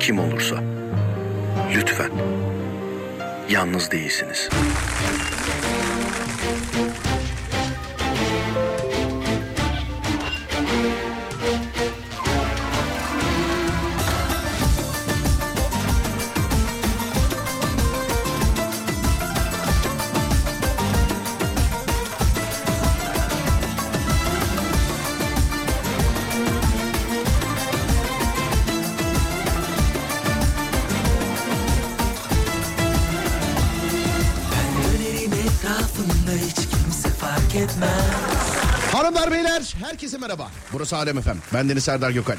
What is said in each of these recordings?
kim olursa lütfen yalnız değilsiniz. Herkese merhaba. Burası Alem Efem. Ben Deniz Serdar Gökal.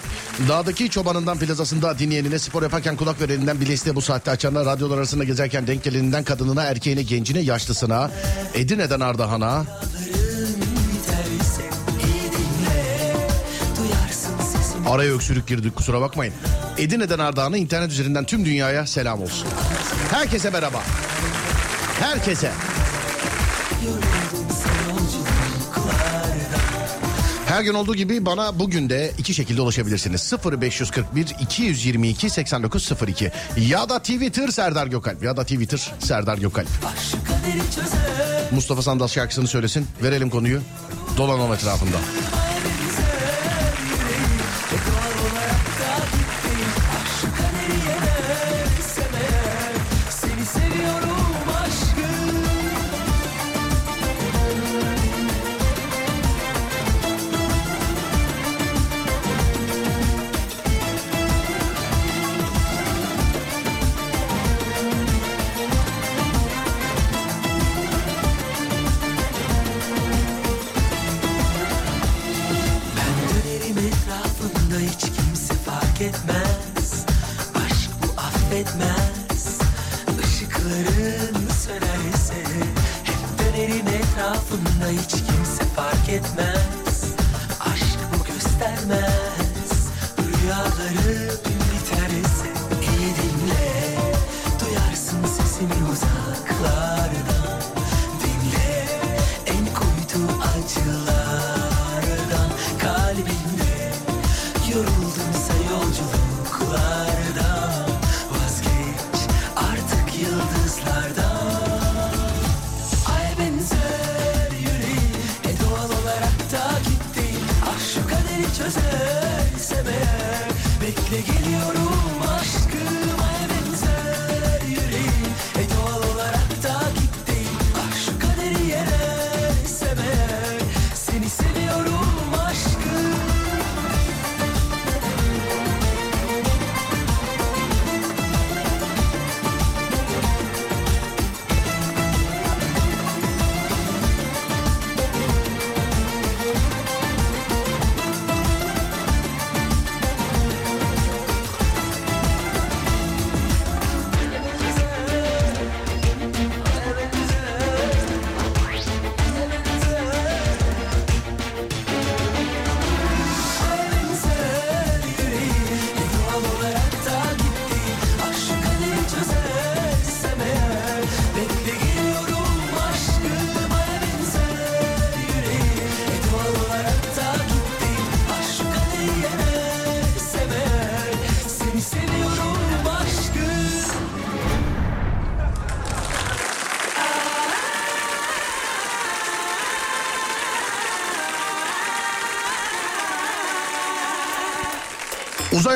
Dağdaki çobanından plazasında dinleyenine spor yaparken kulak vereninden bileste bu saatte açanlar radyolar arasında gezerken denk geleninden kadınına erkeğine gencine yaşlısına Edirne'den Ardahan'a araya öksürük girdik kusura bakmayın. Edirne'den Ardahan'a internet üzerinden tüm dünyaya selam olsun. Herkese merhaba. Herkese. Her gün olduğu gibi bana bugün de iki şekilde ulaşabilirsiniz. 0541 222 8902 ya da Twitter Serdar Gökalp ya da Twitter Serdar Gökalp. Mustafa Sandal şarkısını söylesin. Verelim konuyu. Dolanalım etrafında.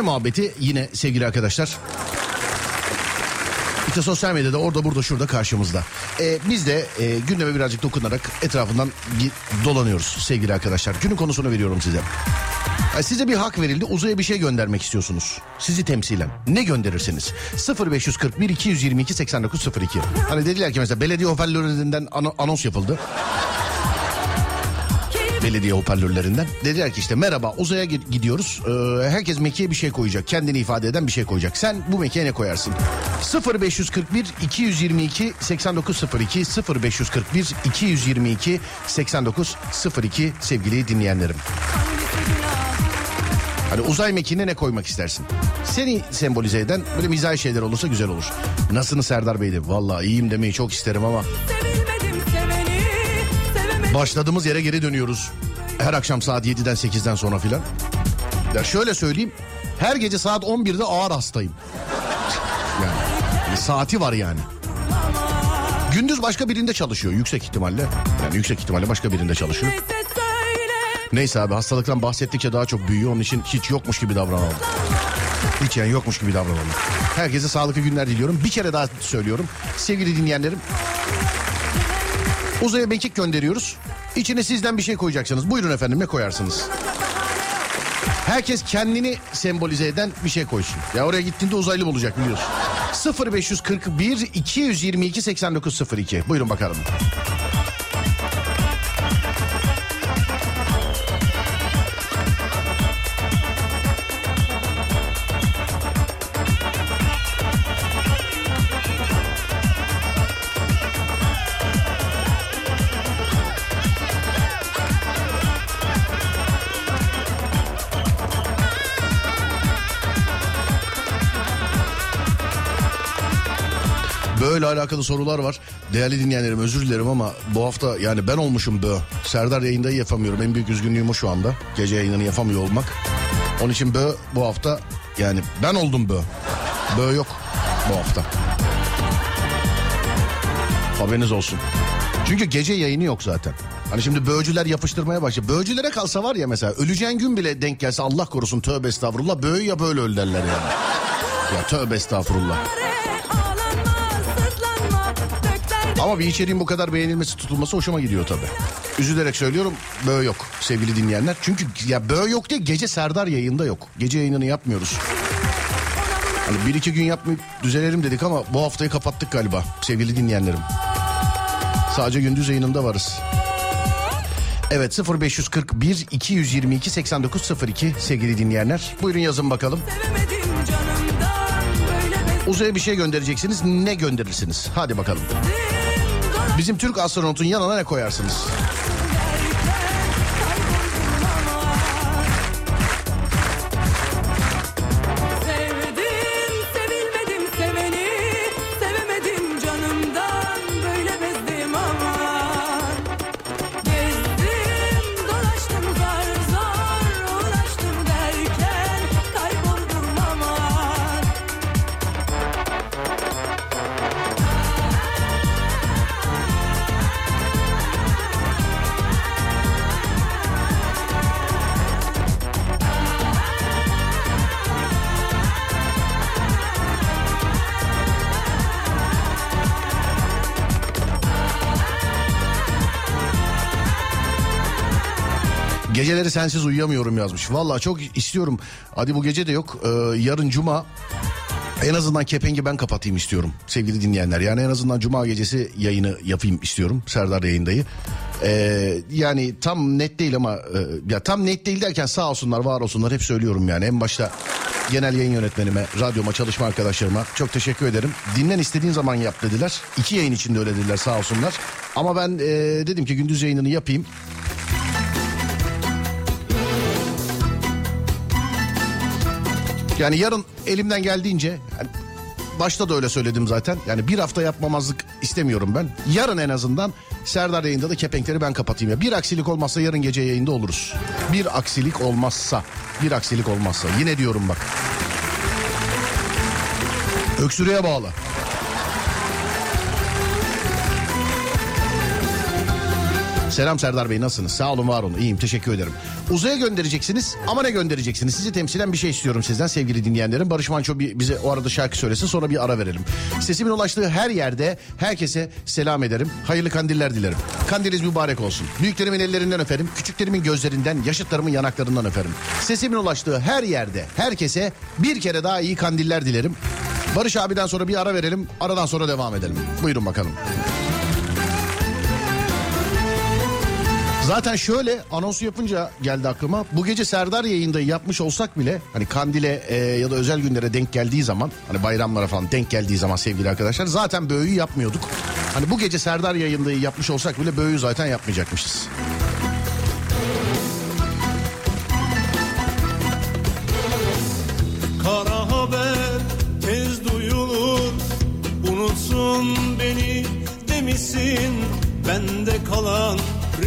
Muhabbeti yine sevgili arkadaşlar. İşte sosyal medyada orada burada şurada karşımızda. Ee, biz de e, gündeme birazcık dokunarak etrafından dolanıyoruz sevgili arkadaşlar. Günün konusunu veriyorum size. Size bir hak verildi uzaya bir şey göndermek istiyorsunuz. Sizi temsilen. Ne gönderirsiniz? 0541 222 8902. Hani dediler ki mesela belediye hoparlörlerinden ano- anons yapıldı. Belediye hoparlörlerinden. Dediler ki işte merhaba uzaya gidiyoruz. Ee, herkes mekiğe bir şey koyacak. Kendini ifade eden bir şey koyacak. Sen bu mekiğe ne koyarsın? 0541 222 8902 0541 222 8902 sevgili dinleyenlerim. Hani uzay mekiğine ne koymak istersin? Seni sembolize eden böyle mizahi şeyler olursa güzel olur. Nasılsınız Serdar Bey de? Valla iyiyim demeyi çok isterim ama. Başladığımız yere geri dönüyoruz. Her akşam saat 7'den 8'den sonra filan. Ya şöyle söyleyeyim. Her gece saat 11'de ağır hastayım. Yani saati var yani. Gündüz başka birinde çalışıyor yüksek ihtimalle. Yani yüksek ihtimalle başka birinde çalışıyor. Neyse abi hastalıktan bahsettikçe daha çok büyüyor. Onun için hiç yokmuş gibi davranalım. Hiç yani yokmuş gibi davranalım. Herkese sağlıklı günler diliyorum. Bir kere daha söylüyorum. Sevgili dinleyenlerim. Uzaya mekik gönderiyoruz. İçine sizden bir şey koyacaksınız. Buyurun efendim ne koyarsınız? Herkes kendini sembolize eden bir şey koysun. Ya oraya gittiğinde uzaylı bulacak biliyorsun. 0541 222 8902. Buyurun bakalım. Alakalı sorular var. Değerli dinleyenlerim özür dilerim ama bu hafta yani ben olmuşum bö. Serdar yayında yapamıyorum. En büyük üzgünlüğüm o şu anda. Gece yayınını yapamıyor olmak. Onun için bö bu hafta yani ben oldum bö. Bö yok bu hafta. Haberiniz olsun. Çünkü gece yayını yok zaten. Hani şimdi böğcüler yapıştırmaya başladı. Böğcülere kalsa var ya mesela öleceğin gün bile denk gelse Allah korusun tövbe estağfurullah. Böğü ya böyle öl derler yani. Ya tövbe estağfurullah. Ama bir içeriğin bu kadar beğenilmesi tutulması hoşuma gidiyor tabii. Üzülerek söylüyorum böğ yok sevgili dinleyenler. Çünkü ya böğ yok diye gece Serdar yayında yok. Gece yayınını yapmıyoruz. Hani bir iki gün yapmayıp düzelelim dedik ama bu haftayı kapattık galiba sevgili dinleyenlerim. Sadece gündüz yayınında varız. Evet 0541 222 8902 sevgili dinleyenler. Buyurun yazın bakalım. Uzaya bir şey göndereceksiniz. Ne gönderirsiniz? Hadi bakalım. Bizim Türk astronotun yanına ne koyarsınız? Geceleri sensiz uyuyamıyorum yazmış. Valla çok istiyorum. Hadi bu gece de yok. Ee, yarın cuma en azından kepengi ben kapatayım istiyorum sevgili dinleyenler. Yani en azından cuma gecesi yayını yapayım istiyorum Serdar yayındayı. Ee, yani tam net değil ama e, ya tam net değil derken sağ olsunlar var olsunlar hep söylüyorum yani. En başta genel yayın yönetmenime, radyoma, çalışma arkadaşlarıma çok teşekkür ederim. Dinlen istediğin zaman yap dediler. İki yayın içinde öyle dediler sağ olsunlar. Ama ben e, dedim ki gündüz yayınını yapayım. Yani yarın elimden geldiğince yani başta da öyle söyledim zaten. Yani bir hafta yapmamazlık istemiyorum ben. Yarın en azından Serdar yayında da kepenkleri ben kapatayım ya. Bir aksilik olmazsa yarın gece yayında oluruz. Bir aksilik olmazsa, bir aksilik olmazsa. Yine diyorum bak. Öksürüğe bağlı. Selam Serdar Bey nasılsınız? Sağ olun var olun. İyiyim teşekkür ederim. Uzaya göndereceksiniz ama ne göndereceksiniz? Sizi temsilen bir şey istiyorum sizden sevgili dinleyenlerim. Barış Manço bir, bize o arada şarkı söylesin sonra bir ara verelim. Sesimin ulaştığı her yerde herkese selam ederim. Hayırlı kandiller dilerim. Kandiliniz mübarek olsun. Büyüklerimin ellerinden öperim. Küçüklerimin gözlerinden, yaşıtlarımın yanaklarından öperim. Sesimin ulaştığı her yerde herkese bir kere daha iyi kandiller dilerim. Barış abiden sonra bir ara verelim. Aradan sonra devam edelim. Buyurun bakalım. Zaten şöyle anonsu yapınca geldi aklıma. Bu gece Serdar yayında yapmış olsak bile hani kandile e, ya da özel günlere denk geldiği zaman hani bayramlara falan denk geldiği zaman sevgili arkadaşlar zaten böğüyü yapmıyorduk. Hani bu gece Serdar yayında yapmış olsak bile böğüyü zaten yapmayacakmışız.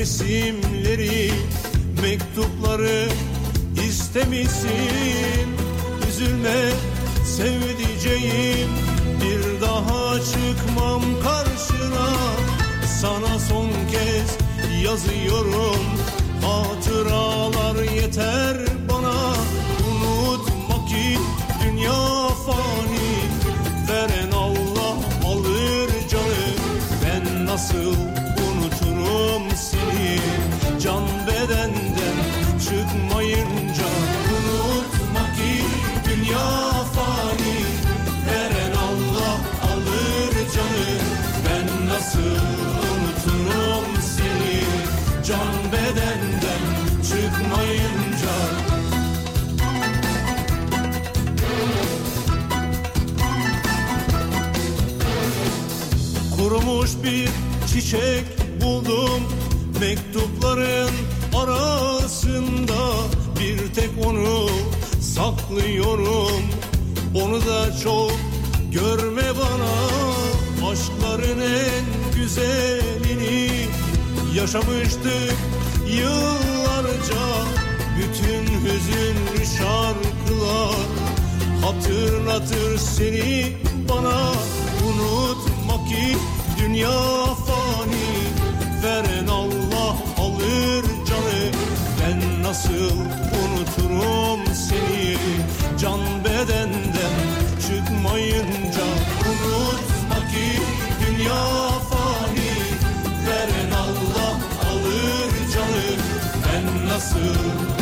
Resimleri Mektupları istemişsin. Üzülme sevdiceğim Bir daha çıkmam karşına. Sana son kez yazıyorum Hatıralar yeter bana. Unutma ki dünya fani Veren Allah alır canı. Ben nasıl çiçek buldum. Mektupların arasında Bir tek onu saklıyorum. Onu da çok görme bana. Aşkların en güzelini Yaşamıştık yıllarca. Bütün hüzünlü şarkılar Hatırlatır seni bana. Unutma ki dünya nasıl unuturum seni? Can bedenden çıkmayınca Unutma ki dünya fani. Veren Allah alır canı. Ben nasıl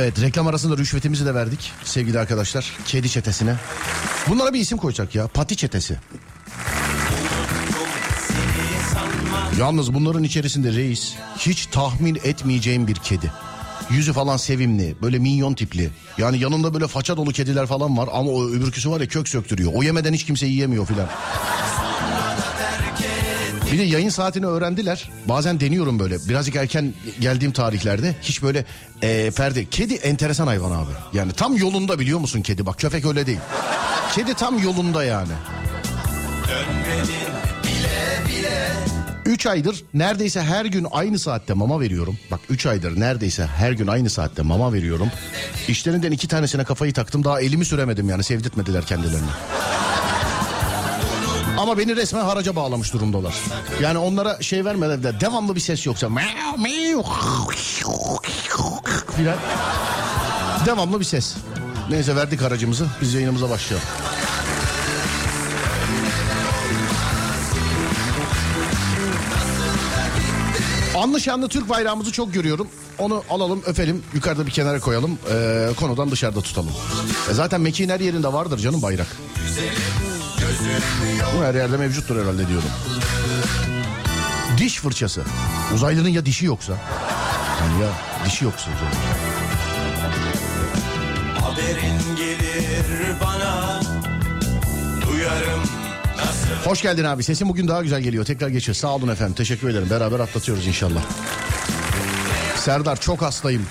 Evet reklam arasında rüşvetimizi de verdik sevgili arkadaşlar. Kedi çetesine. Bunlara bir isim koyacak ya. Pati çetesi. Yalnız bunların içerisinde reis hiç tahmin etmeyeceğim bir kedi. Yüzü falan sevimli böyle minyon tipli. Yani yanında böyle faça dolu kediler falan var ama o öbürküsü var ya kök söktürüyor. O yemeden hiç kimse yiyemiyor filan. Bir de yayın saatini öğrendiler. Bazen deniyorum böyle. Birazcık erken geldiğim tarihlerde. Hiç böyle e, Ferdi. Kedi enteresan hayvan abi. Yani tam yolunda biliyor musun kedi? Bak köpek öyle değil. Kedi tam yolunda yani. Üç aydır neredeyse her gün aynı saatte mama veriyorum. Bak üç aydır neredeyse her gün aynı saatte mama veriyorum. İşlerinden iki tanesine kafayı taktım. Daha elimi süremedim yani sevdirtmediler kendilerini. Ama beni resmen haraca bağlamış durumdalar. Yani onlara şey vermeden de devamlı bir ses yoksa filan. Devamlı bir ses. Neyse verdik aracımızı biz yayınımıza başlayalım. Anlı Türk bayrağımızı çok görüyorum. Onu alalım öpelim yukarıda bir kenara koyalım. Ee, konudan dışarıda tutalım. E zaten mekiğin her yerinde vardır canım bayrak. Bu her yerde mevcuttur herhalde diyorum. Diş fırçası. Uzaylının ya dişi yoksa. Yani ya dişi yoksa. Haberin gelir bana Duyarım nasıl Hoş geldin abi. Sesin bugün daha güzel geliyor. Tekrar geçiyor. Sağ olun efendim. Teşekkür ederim. Beraber atlatıyoruz inşallah. Serdar çok hastayım.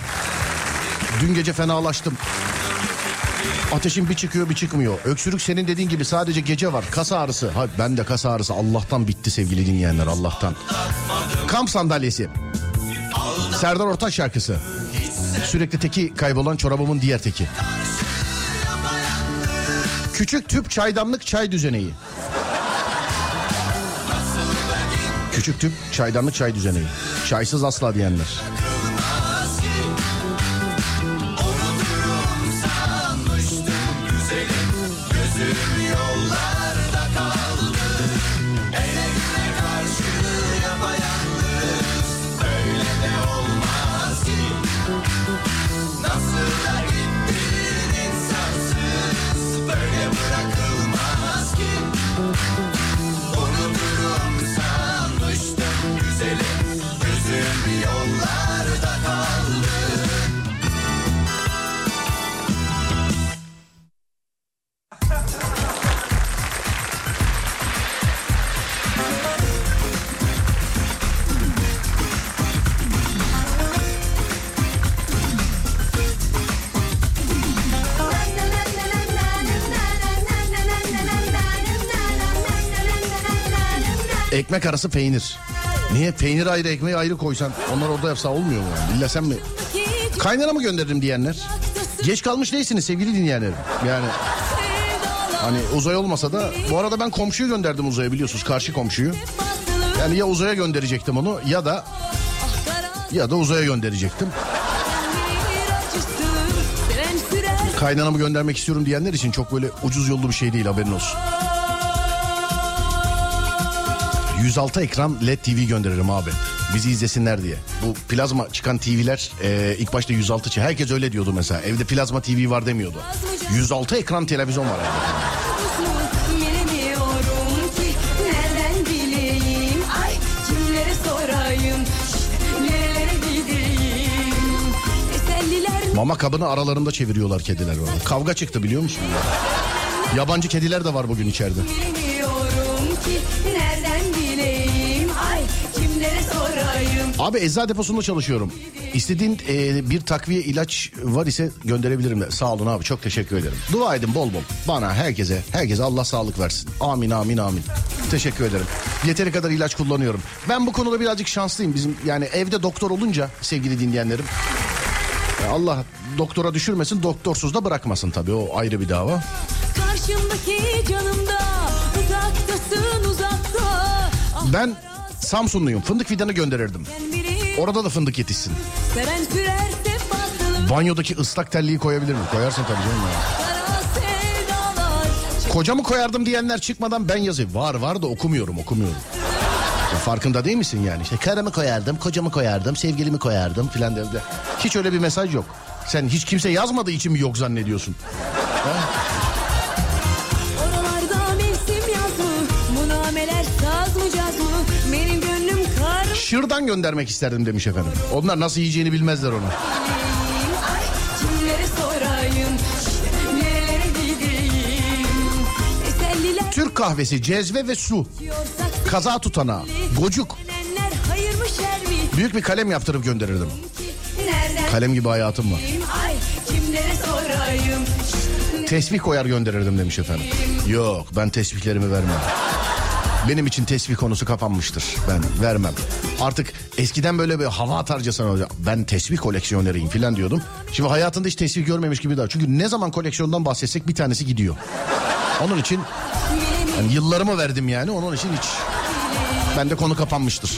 Dün gece fenalaştım. Ateşim bir çıkıyor bir çıkmıyor. Öksürük senin dediğin gibi sadece gece var. Kas ağrısı. Ha, ben de kas ağrısı. Allah'tan bitti sevgili dinleyenler. Allah'tan. Kamp sandalyesi. Serdar Ortaç şarkısı. Sürekli teki kaybolan çorabımın diğer teki. Küçük tüp çaydanlık çay düzeneği. Küçük tüp çaydanlık çay düzeneği. Çaysız asla diyenler. Ekmek arası peynir. Niye? Peynir ayrı ekmeği ayrı koysan onlar orada yapsa olmuyor mu yani? İlla sen mi? Kaynana mı gönderdim diyenler? Geç kalmış değilsiniz sevgili dinleyenlerim. Yani hani uzay olmasa da bu arada ben komşuyu gönderdim uzaya biliyorsunuz karşı komşuyu. Yani ya uzaya gönderecektim onu ya da ya da uzaya gönderecektim. Kaynanamı göndermek istiyorum diyenler için çok böyle ucuz yollu bir şey değil haberin olsun. 106 ekran LED TV gönderirim abi. Bizi izlesinler diye. Bu plazma çıkan TV'ler e, ilk başta 106 çı. Herkes öyle diyordu mesela. Evde plazma TV var demiyordu. 106 ekran televizyon var evde. Mama kabını aralarında çeviriyorlar kediler. Böyle. Kavga çıktı biliyor musun? Yabancı kediler de var bugün içeride. bilmiyorum ki Nereden Abi eczacı deposunda çalışıyorum. İstediğin e, bir takviye ilaç var ise gönderebilirim. de. Sağ olun abi çok teşekkür ederim. Dua edin bol bol. Bana herkese herkese Allah sağlık versin. Amin amin amin. Teşekkür ederim. Yeteri kadar ilaç kullanıyorum. Ben bu konuda birazcık şanslıyım. Bizim yani evde doktor olunca sevgili dinleyenlerim. ya Allah doktora düşürmesin doktorsuz da bırakmasın tabii o ayrı bir dava. Karşımdaki canımda Uzaktasın uzakta Ah Ben Samsunluyum fındık fidanı gönderirdim. Orada da fındık yetişsin. Banyodaki ıslak telliyi koyabilir mi? Koyarsın tabii canım ya. Kocamı koyardım diyenler çıkmadan ben yazayım. Var var da okumuyorum okumuyorum. Ya farkında değil misin yani? İşte karımı koyardım, kocamı koyardım, sevgilimi koyardım filan de. de. Hiç öyle bir mesaj yok. Sen hiç kimse yazmadığı için mi yok zannediyorsun? Şırdan göndermek isterdim demiş efendim. Onlar nasıl yiyeceğini bilmezler onu. Türk kahvesi, cezve ve su. Kaza tutana, gocuk. Büyük bir kalem yaptırıp gönderirdim. Kalem gibi hayatım var. Tesbih koyar gönderirdim demiş efendim. Yok ben tesbihlerimi vermem. Benim için tesbih konusu kapanmıştır. Ben vermem. Artık eskiden böyle bir hava atarcasına olacak. Ben tesbih koleksiyoneriyim falan diyordum. Şimdi hayatında hiç tesbih görmemiş gibi daha. Çünkü ne zaman koleksiyondan bahsetsek bir tanesi gidiyor. Onun için yani yıllarımı verdim yani. Onun için hiç bende konu kapanmıştır.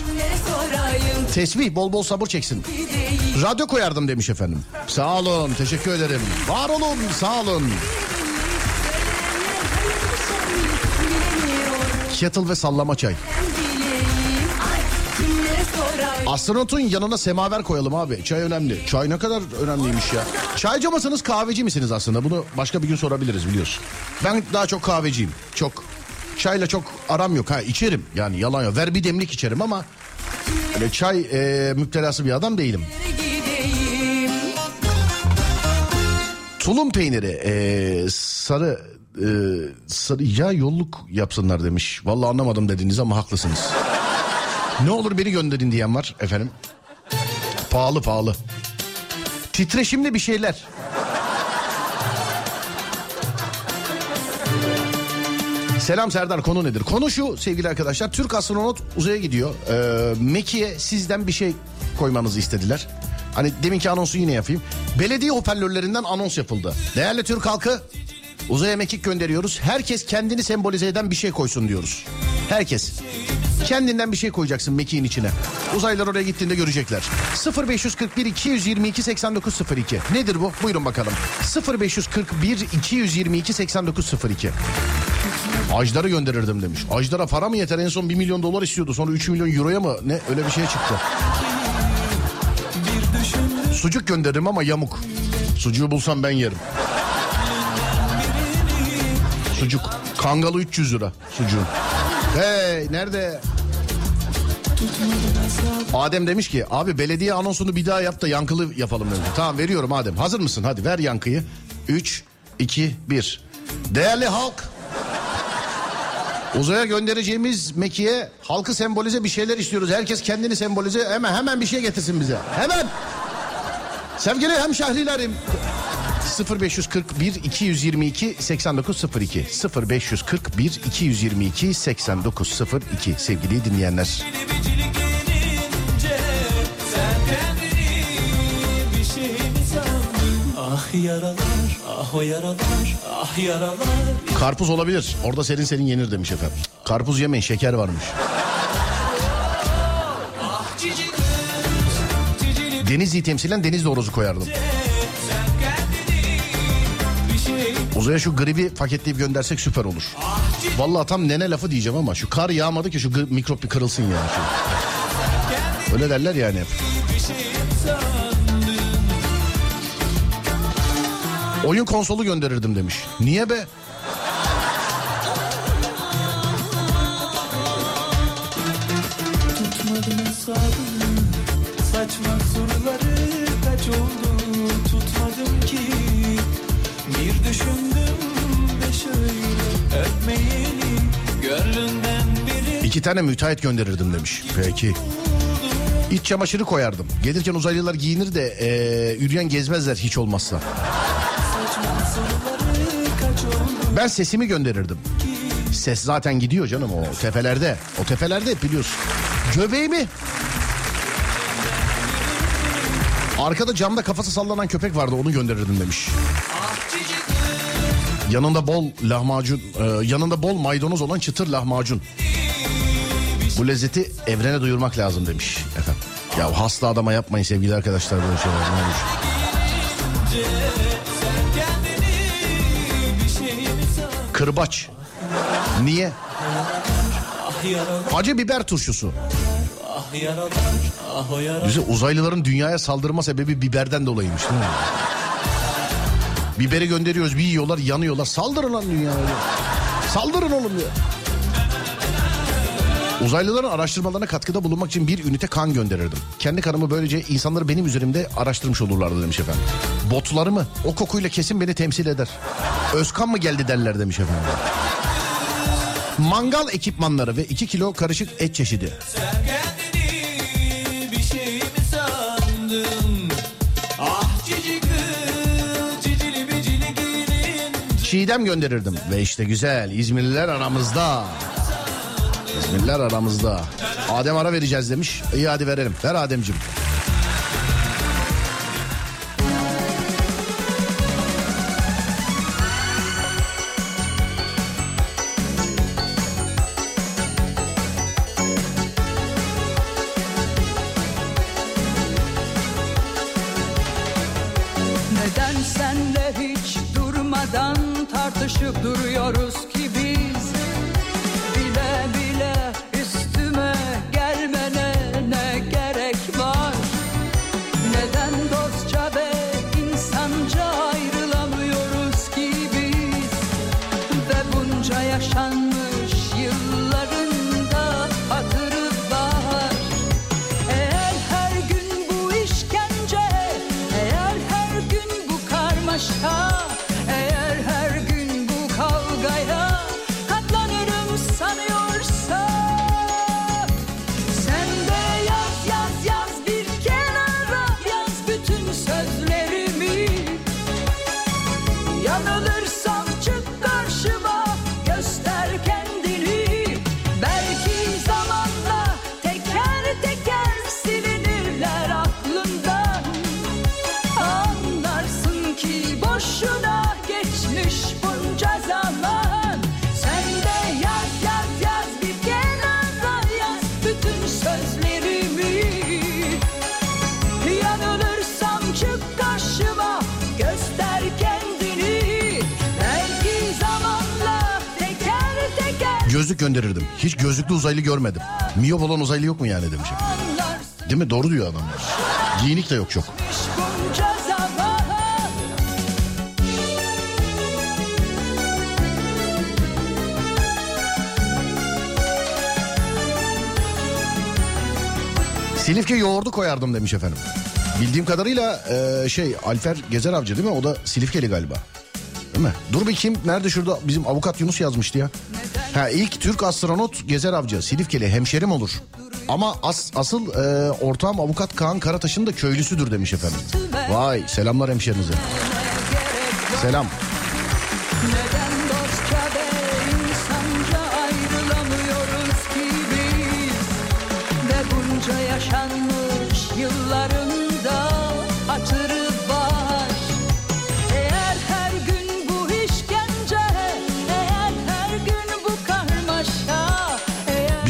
Tesbih bol bol sabır çeksin. Radyo koyardım demiş efendim. Sağ olun teşekkür ederim. Var olun sağ olun. Kettle ve sallama çay. Astronotun yanına semaver koyalım abi. Çay önemli. Çay ne kadar önemliymiş ya. Çaycı mısınız kahveci misiniz aslında? Bunu başka bir gün sorabiliriz biliyorsun. Ben daha çok kahveciyim. Çok. Çayla çok aram yok. Ha içerim yani yalan yok. Ver bir demlik içerim ama öyle çay e, müptelası bir adam değilim. Tulum peyniri e, sarı e, sarı ya yolluk yapsınlar demiş. Vallahi anlamadım dediniz ama haklısınız. ne olur beni gönderin diyen var efendim. Pahalı pahalı. Titreşimli bir şeyler. Selam Serdar konu nedir? Konu şu sevgili arkadaşlar. Türk astronot uzaya gidiyor. Ee, Meki'ye sizden bir şey koymanızı istediler. Hani deminki anonsu yine yapayım. Belediye hoparlörlerinden anons yapıldı. Değerli Türk halkı uzaya mekik gönderiyoruz. Herkes kendini sembolize eden bir şey koysun diyoruz. Herkes. Kendinden bir şey koyacaksın mekiğin içine. Uzaylılar oraya gittiğinde görecekler. 0541 222 8902. Nedir bu? Buyurun bakalım. 0541 222 8902. Ajdar'ı gönderirdim demiş. Ajdar'a para mı yeter? En son 1 milyon dolar istiyordu. Sonra 3 milyon euroya mı? Ne? Öyle bir şey çıktı. Sucuk gönderirim ama yamuk. Sucuğu bulsam ben yerim. Sucuk. Kangalı 300 lira sucuğun. Hey nerede? Adem demiş ki abi belediye anonsunu bir daha yap da yankılı yapalım demiş. Tamam veriyorum Adem. Hazır mısın? Hadi ver yankıyı. 3, 2, 1. Değerli halk. Uzaya göndereceğimiz Meki'ye halkı sembolize bir şeyler istiyoruz. Herkes kendini sembolize hemen hemen bir şey getirsin bize. Hemen. Sevgili hemşehrilerim. 0541 222 8902 0541 222 8902 sevgili dinleyenler. Ah yaralar, ah o yaralar, ah yaralar. Karpuz olabilir. Orada serin serin yenir demiş efendim. Karpuz yemeyin şeker varmış. Cicili Denizli'yi temsilen Denizli horozu koyardım. Uzaya şu gribi paketleyip göndersek süper olur. Vallahi tam nene lafı diyeceğim ama şu kar yağmadı ki şu mikrop bir kırılsın ya. Şu. Öyle derler yani hep. Oyun konsolu gönderirdim demiş. Niye be? Tutmadım hesabını Saçma soruları kaç oldu İki tane müteahhit gönderirdim demiş. Peki. İç çamaşırı koyardım. Gelirken uzaylılar giyinir de eee üryan gezmezler hiç olmazsa. Ben sesimi gönderirdim. Ses zaten gidiyor canım o tepelerde. O tepelerde hep biliyorsun. Göbeğimi. Arkada camda kafası sallanan köpek vardı onu gönderirdim demiş. Yanında bol lahmacun, e, yanında bol maydanoz olan çıtır lahmacun. Bu lezzeti evrene duyurmak lazım demiş efendim. Ya hasta adama yapmayın sevgili arkadaşlar böyle şeyler ne olur. Kırbaç. Niye? Acı biber turşusu. Bize uzaylıların dünyaya saldırma sebebi biberden dolayıymış değil mi? Biberi gönderiyoruz bir yiyorlar yanıyorlar. Saldırın lan dünyaya. Saldırın oğlum ya. Uzaylıların araştırmalarına katkıda bulunmak için bir ünite kan gönderirdim. Kendi kanımı böylece insanları benim üzerimde araştırmış olurlardı demiş efendim. Botlarımı o kokuyla kesin beni temsil eder. Özkan mı geldi derler demiş efendim. Mangal ekipmanları ve 2 kilo karışık et çeşidi. Çiğdem gönderirdim. Ve işte güzel İzmirliler aramızda. İzmirliler aramızda. Adem ara vereceğiz demiş. İyi hadi verelim. Ver Ademcim. Gönderirdim. Hiç gözlüklü uzaylı görmedim. Miyop olan uzaylı yok mu yani demiş. anlarsın Değil mi? Doğru diyor adamlar. Giyinik de yok çok. Silifke yoğurdu koyardım demiş efendim. Bildiğim kadarıyla e, şey Alfer Gezer Avcı değil mi? O da Silifkeli galiba. Değil mi? Dur bir kim? Nerede şurada? Bizim avukat Yunus yazmıştı ya. Ha ilk Türk astronot Gezer Avcı. Silifkeli hemşerim olur. Ama as, asıl e, ortağım avukat Kaan Karataş'ın da köylüsüdür demiş efendim. Vay selamlar hemşerinize. Selam. Neden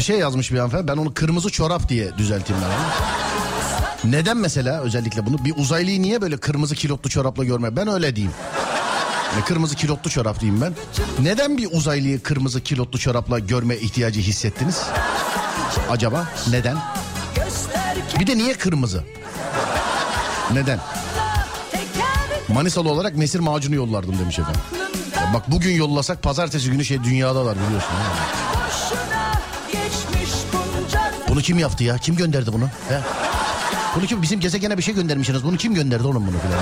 Bir şey yazmış bir hanımefendi. Ben onu kırmızı çorap diye düzelteyim ben onu. Neden mesela özellikle bunu? Bir uzaylıyı niye böyle kırmızı kilotlu çorapla görme? Ben öyle diyeyim. Yani kırmızı kilotlu çorap diyeyim ben. Neden bir uzaylıyı kırmızı kilotlu çorapla görme ihtiyacı hissettiniz? Acaba neden? Bir de niye kırmızı? Neden? Manisalı olarak mesir macunu yollardım demiş efendim. Ya bak bugün yollasak pazartesi günü şey dünyadalar biliyorsun. ha. Bunu kim yaptı ya? Kim gönderdi bunu? He? Bunu kim? Bizim gezegene bir şey göndermişsiniz. Bunu kim gönderdi oğlum bunu filan?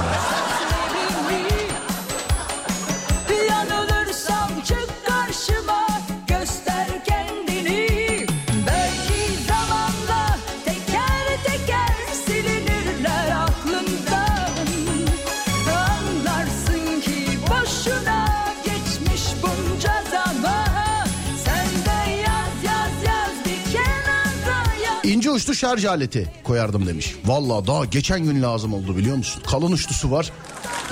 Uçlu şarj aleti koyardım demiş. Vallahi daha geçen gün lazım oldu biliyor musun? Kalın uçlusu var.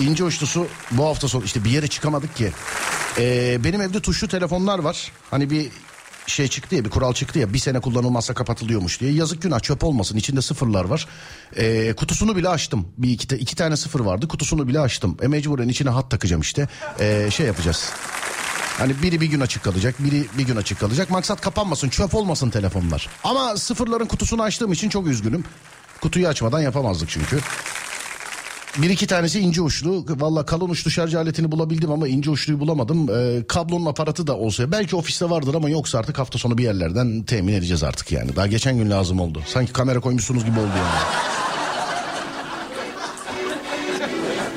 İnce uçlusu bu hafta sonu işte bir yere çıkamadık ki. Ee, benim evde tuşlu telefonlar var. Hani bir şey çıktı ya bir kural çıktı ya bir sene kullanılmazsa kapatılıyormuş diye. Yazık günah çöp olmasın içinde sıfırlar var. Ee, kutusunu bile açtım. Bir iki, iki tane sıfır vardı kutusunu bile açtım. E mecburen içine hat takacağım işte. Ee, şey yapacağız. Hani biri bir gün açık kalacak, biri bir gün açık kalacak. Maksat kapanmasın, çöp olmasın telefonlar. Ama sıfırların kutusunu açtığım için çok üzgünüm. Kutuyu açmadan yapamazdık çünkü. Bir iki tanesi ince uçlu. Valla kalın uçlu şarj aletini bulabildim ama ince uçluyu bulamadım. Ee, kablonun aparatı da olsa belki ofiste vardır ama yoksa artık hafta sonu bir yerlerden temin edeceğiz artık yani. Daha geçen gün lazım oldu. Sanki kamera koymuşsunuz gibi oldu yani.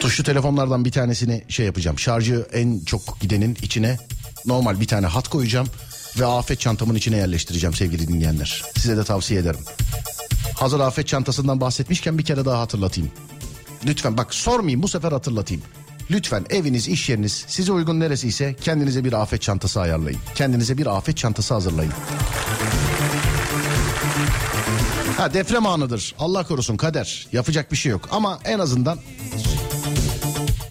Tuşlu telefonlardan bir tanesini şey yapacağım. Şarjı en çok gidenin içine normal bir tane hat koyacağım. ve afet çantamın içine yerleştireceğim sevgili dinleyenler. Size de tavsiye ederim. Hazır afet çantasından bahsetmişken bir kere daha hatırlatayım. Lütfen bak sormayayım bu sefer hatırlatayım. Lütfen eviniz, iş yeriniz size uygun neresi ise kendinize bir afet çantası ayarlayın. Kendinize bir afet çantası hazırlayın. Ha deprem anıdır. Allah korusun kader. Yapacak bir şey yok. Ama en azından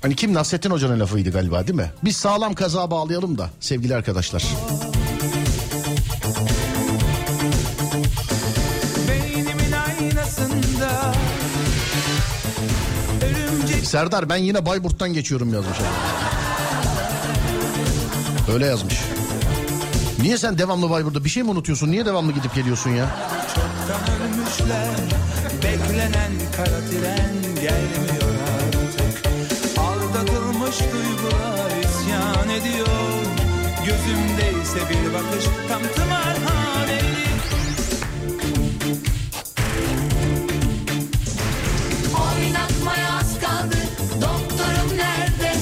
Hani kim Nasrettin Hoca'nın lafıydı galiba değil mi? Biz sağlam kaza bağlayalım da sevgili arkadaşlar. Serdar ben yine Bayburt'tan geçiyorum yazmış. Öyle yazmış. Niye sen devamlı Bayburt'ta bir şey mi unutuyorsun? Niye devamlı gidip geliyorsun ya? çoktan ölmüşler Beklenen kara tren gelmiyor Aldatılmış duygular isyan ediyor Gözümde ise bir bakış tam tımarhaneli Oynatmaya az kaldı Doktorum nerede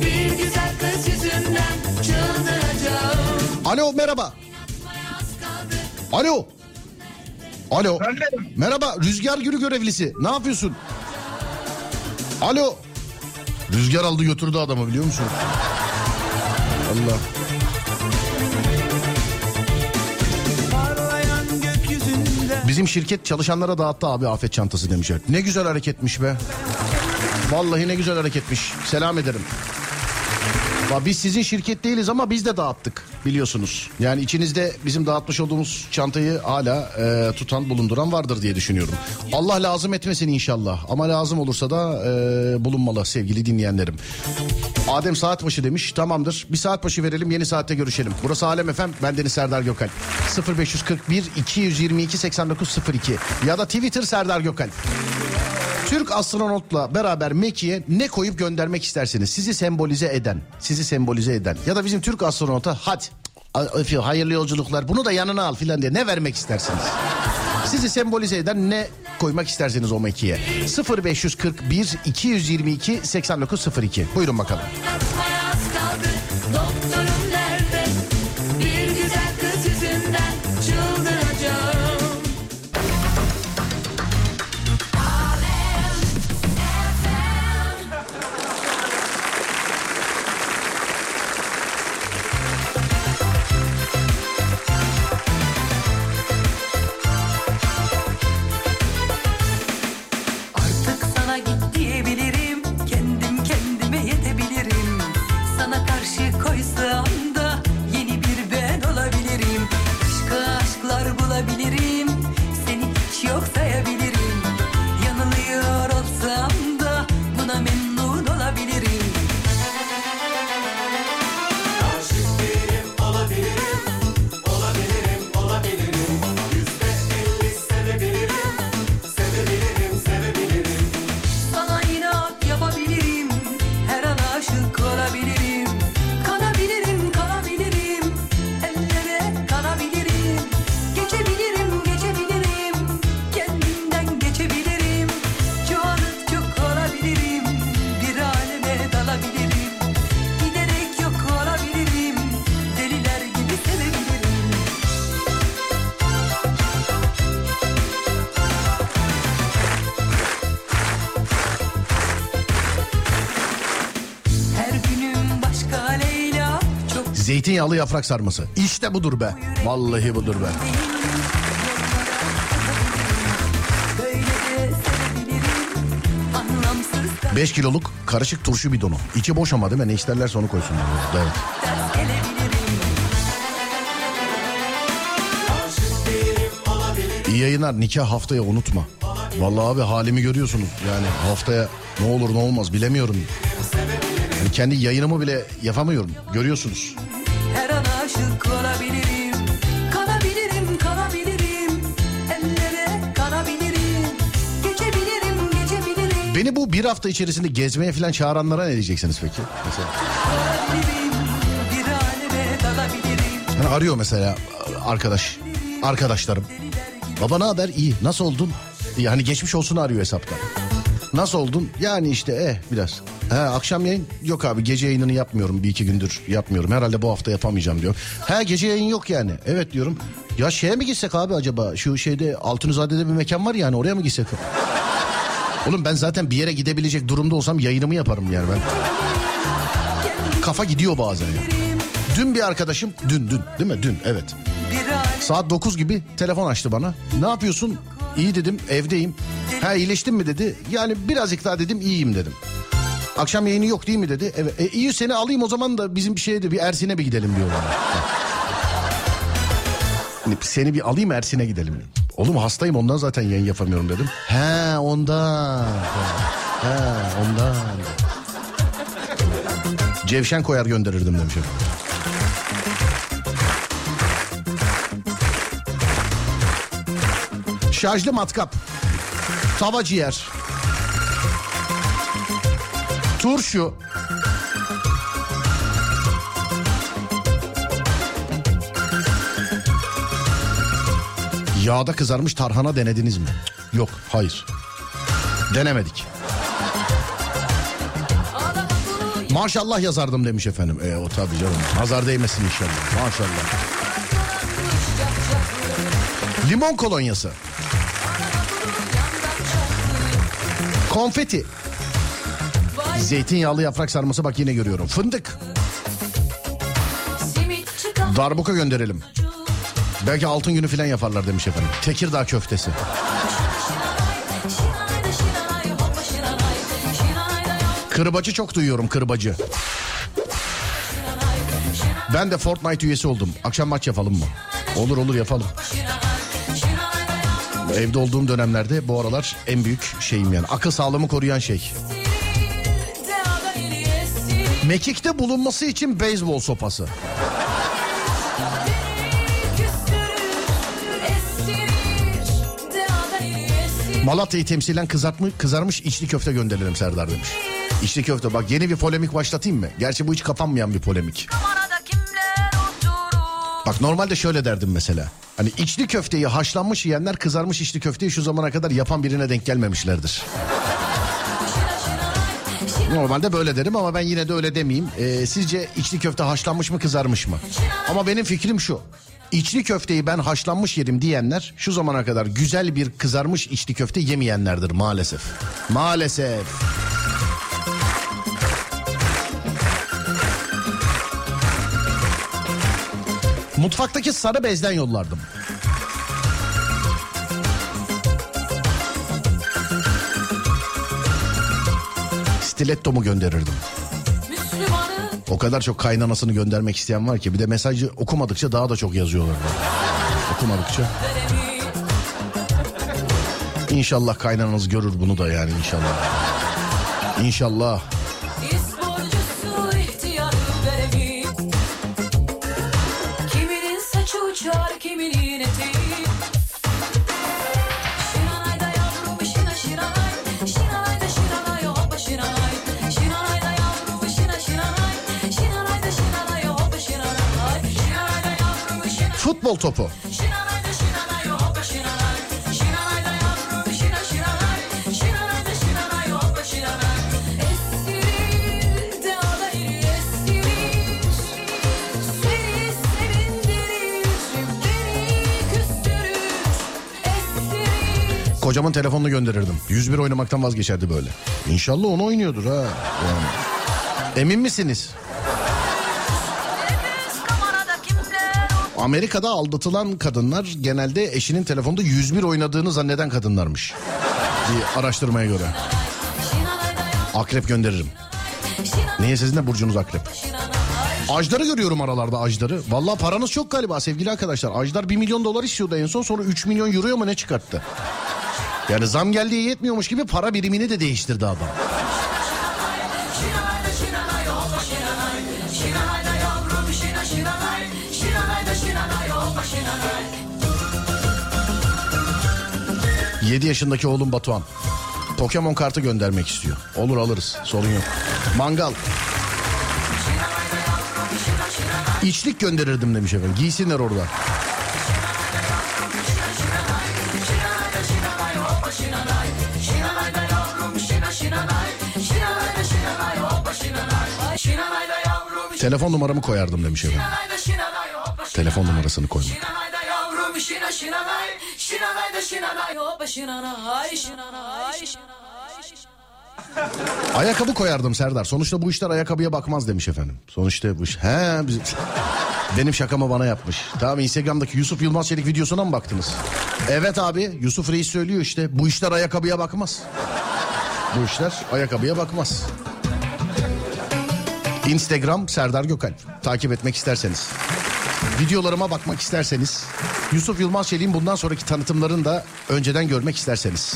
Bir güzel kız yüzünden Çıldıracağım Alo merhaba. Alo. Alo. Merhaba Rüzgar Gürü görevlisi. Ne yapıyorsun? Alo. Rüzgar aldı götürdü adamı biliyor musun? Allah. Bizim şirket çalışanlara dağıttı abi afet çantası demişler. Ne güzel hareketmiş be. Vallahi ne güzel hareketmiş. Selam ederim. Biz sizin şirket değiliz ama biz de dağıttık biliyorsunuz. Yani içinizde bizim dağıtmış olduğumuz çantayı hala e, tutan bulunduran vardır diye düşünüyorum. Allah lazım etmesin inşallah ama lazım olursa da e, bulunmalı sevgili dinleyenlerim. Adem saat başı demiş tamamdır bir saat başı verelim yeni saatte görüşelim. Burası Alem Efem ben Deniz Serdar Gökal 0541 222 8902 ya da Twitter Serdar Gökal. Türk astronotla beraber Meki'ye ne koyup göndermek istersiniz? Sizi sembolize eden, sizi sembolize eden ya da bizim Türk astronota hadi hayırlı yolculuklar bunu da yanına al filan diye ne vermek istersiniz? Sizi sembolize eden ne koymak isterseniz o Meki'ye? 0541 222 8902 buyurun bakalım. Zeytinyağlı yaprak sarması. İşte budur be. Vallahi budur be. 5 kiloluk karışık turşu bidonu. İçi boş ama değil mi? Ne isterlerse onu koysunlar. Evet. İyi yayınlar nikah haftaya unutma. Vallahi abi halimi görüyorsunuz. Yani haftaya ne olur ne olmaz bilemiyorum. Yani kendi yayınımı bile yapamıyorum. Görüyorsunuz. Bir hafta içerisinde gezmeye falan çağıranlara ne diyeceksiniz peki? Mesela. Yani arıyor mesela arkadaş. Arkadaşlarım. Baba ne haber? İyi. Nasıl oldun? Yani geçmiş olsun arıyor hesapta. Nasıl oldun? Yani işte eh biraz. He, akşam yayın yok abi gece yayınını yapmıyorum bir iki gündür yapmıyorum. Herhalde bu hafta yapamayacağım diyor. He gece yayın yok yani. Evet diyorum. Ya şeye mi gitsek abi acaba? Şu şeyde Altunizade'de bir mekan var yani oraya mı gitsek? Oğlum ben zaten bir yere gidebilecek durumda olsam yayınımı yaparım yani ben. Kafa gidiyor bazen ya. Dün bir arkadaşım dün dün değil mi? Dün evet. Saat 9 gibi telefon açtı bana. Ne yapıyorsun? İyi dedim evdeyim. Ha iyileştin mi dedi. Yani birazcık daha dedim iyiyim dedim. Akşam yayını yok değil mi dedi. Evet. E, iyi seni alayım o zaman da bizim bir şeye de bir Ersin'e bir gidelim diyor bana. Hani seni bir alayım Ersin'e gidelim. Oğlum hastayım ondan zaten yayın yapamıyorum dedim. He ondan. He ondan. Cevşen koyar gönderirdim demiş. Şarjlı matkap. Tava ciğer. Turşu. Yağda kızarmış tarhana denediniz mi? Yok, hayır. Denemedik. Maşallah yazardım demiş efendim. E o tabii canım. Nazar değmesin inşallah. Maşallah. Limon kolonyası. Konfeti. Zeytinyağlı yaprak sarması bak yine görüyorum. Fındık. Darbuka gönderelim. Belki altın günü falan yaparlar demiş efendim. Tekirdağ köftesi. Kırbacı çok duyuyorum kırbacı. Ben de Fortnite üyesi oldum. Akşam maç yapalım mı? Olur olur yapalım. Evde olduğum dönemlerde bu aralar en büyük şeyim yani. Akıl sağlığımı koruyan şey. Mekik'te bulunması için beyzbol sopası. Malatya'yı temsilen kızartmış, kızarmış içli köfte gönderelim Serdar demiş. İçli köfte bak yeni bir polemik başlatayım mı? Gerçi bu hiç kapanmayan bir polemik. Bak normalde şöyle derdim mesela. Hani içli köfteyi haşlanmış yiyenler kızarmış içli köfteyi şu zamana kadar yapan birine denk gelmemişlerdir. Normalde böyle derim ama ben yine de öyle demeyeyim. Ee, sizce içli köfte haşlanmış mı kızarmış mı? Ama benim fikrim şu. İçli köfteyi ben haşlanmış yerim diyenler şu zamana kadar güzel bir kızarmış içli köfte yemeyenlerdir maalesef. Maalesef. Mutfaktaki sarı bezden yollardım. Stilettomu gönderirdim. O kadar çok kaynanasını göndermek isteyen var ki bir de mesajı okumadıkça daha da çok yazıyorlar. Okumadıkça. İnşallah kaynananız görür bunu da yani inşallah. İnşallah. Küstürür Estirir Kocamın telefonunu gönderirdim. 101 oynamaktan vazgeçerdi böyle. İnşallah onu oynuyordur ha. Yani. Emin misiniz? Amerika'da aldatılan kadınlar genelde eşinin telefonda 101 oynadığını zanneden kadınlarmış. Bir araştırmaya göre. Akrep gönderirim. Niye sizin de burcunuz akrep? Ajdar'ı görüyorum aralarda Ajdar'ı. Vallahi paranız çok galiba sevgili arkadaşlar. Ajdar 1 milyon dolar istiyordu en son sonra 3 milyon euroya mı ne çıkarttı? Yani zam geldiği yetmiyormuş gibi para birimini de değiştirdi adam. 7 yaşındaki oğlum Batuhan. Pokemon kartı göndermek istiyor. Olur alırız sorun yok. Mangal. İçlik gönderirdim demiş efendim. Giysinler orada. Telefon numaramı koyardım demiş efendim. Telefon numarasını koymadım. Ayakkabı koyardım Serdar. Sonuçta bu işler ayakkabıya bakmaz demiş efendim. Sonuçta bu iş. He bizim... Benim şakamı bana yapmış. Tamam Instagram'daki Yusuf Yılmaz Çelik videosuna mı baktınız? Evet abi Yusuf Reis söylüyor işte. Bu işler ayakkabıya bakmaz. Bu işler ayakkabıya bakmaz. Instagram Serdar Gökalp. Takip etmek isterseniz. Videolarıma bakmak isterseniz. Yusuf Yılmaz Çelik'in bundan sonraki tanıtımlarını da önceden görmek isterseniz.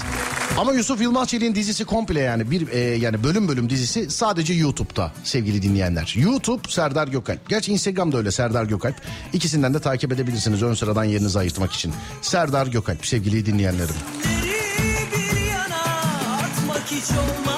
Ama Yusuf Yılmaz Çelik'in dizisi komple yani bir e, yani bölüm bölüm dizisi sadece YouTube'da sevgili dinleyenler. YouTube Serdar Gökalp. Gerçi Instagram'da öyle Serdar Gökalp. İkisinden de takip edebilirsiniz ön sıradan yerinizi ayırtmak için. Serdar Gökalp sevgili dinleyenlerim. bir yana atmak hiç olmaz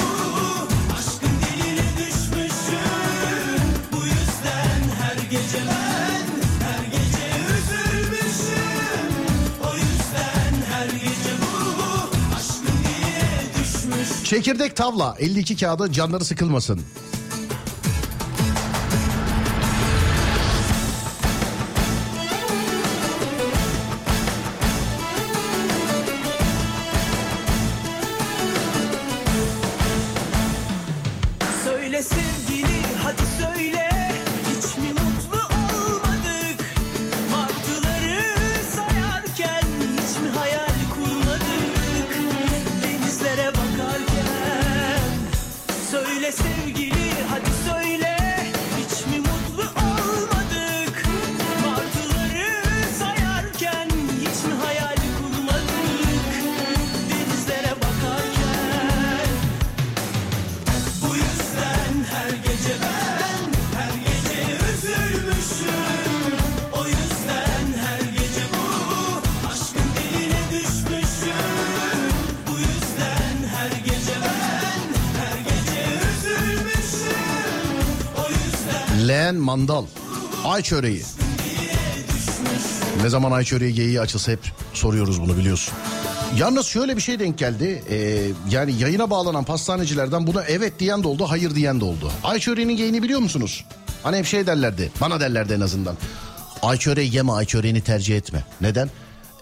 bu aşkın diline düşmüşüm Çekirdek tavla 52 kağıda canları sıkılmasın. Ay çöreği. Ne zaman ay çöreği geyiği açılsa hep soruyoruz bunu biliyorsun. Yalnız şöyle bir şey denk geldi. Ee, yani yayına bağlanan pastanecilerden buna evet diyen de oldu, hayır diyen de oldu. Ay çöreğinin geyini biliyor musunuz? Hani hep şey derlerdi, bana derlerdi en azından. Ay çöreği yeme, ay çöreğini tercih etme. Neden?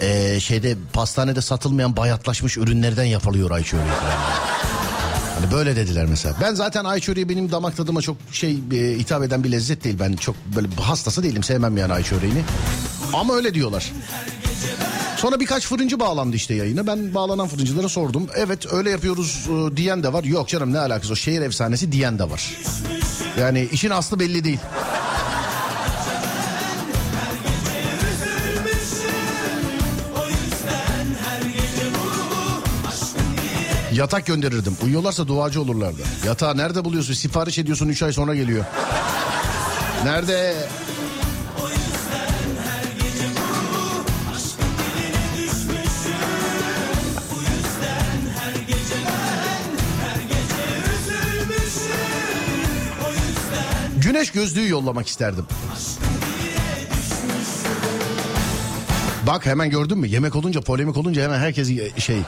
Ee, şeyde pastanede satılmayan bayatlaşmış ürünlerden yapılıyor ay çöreği. Hani böyle dediler mesela. Ben zaten ay çöreği benim damak tadıma çok şey e, hitap eden bir lezzet değil. Ben çok böyle hastası değilim sevmem yani ay çöreğini. Ama öyle diyorlar. Sonra birkaç fırıncı bağlandı işte yayına. Ben bağlanan fırıncılara sordum. Evet öyle yapıyoruz e, diyen de var. Yok canım ne alakası o şehir efsanesi diyen de var. Yani işin aslı belli değil. Yatak gönderirdim. Uyuyorlarsa duacı olurlardı. Yatağı nerede buluyorsun? Sipariş ediyorsun 3 ay sonra geliyor. Nerede? Güneş gözlüğü yollamak isterdim. Bak hemen gördün mü? Yemek olunca, polemik olunca hemen herkes e, şey...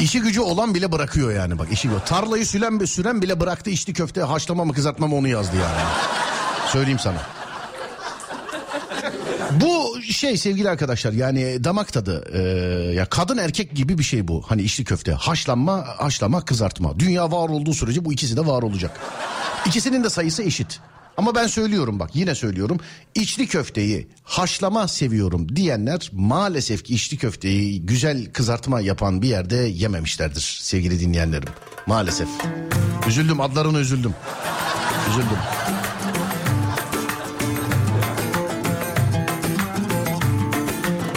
İşi gücü olan bile bırakıyor yani bak işi. Tarlayı süren, süren bile bıraktı içli köfte haşlama mı kızartma mı onu yazdı yani. Söyleyeyim sana. Bu şey sevgili arkadaşlar yani damak tadı Ee, ya kadın erkek gibi bir şey bu hani içli köfte haşlanma haşlama kızartma dünya var olduğu sürece bu ikisi de var olacak İkisinin de sayısı eşit ama ben söylüyorum bak yine söylüyorum içli köfteyi haşlama seviyorum diyenler maalesef ki içli köfteyi güzel kızartma yapan bir yerde yememişlerdir sevgili dinleyenlerim maalesef üzüldüm adlarına üzüldüm üzüldüm.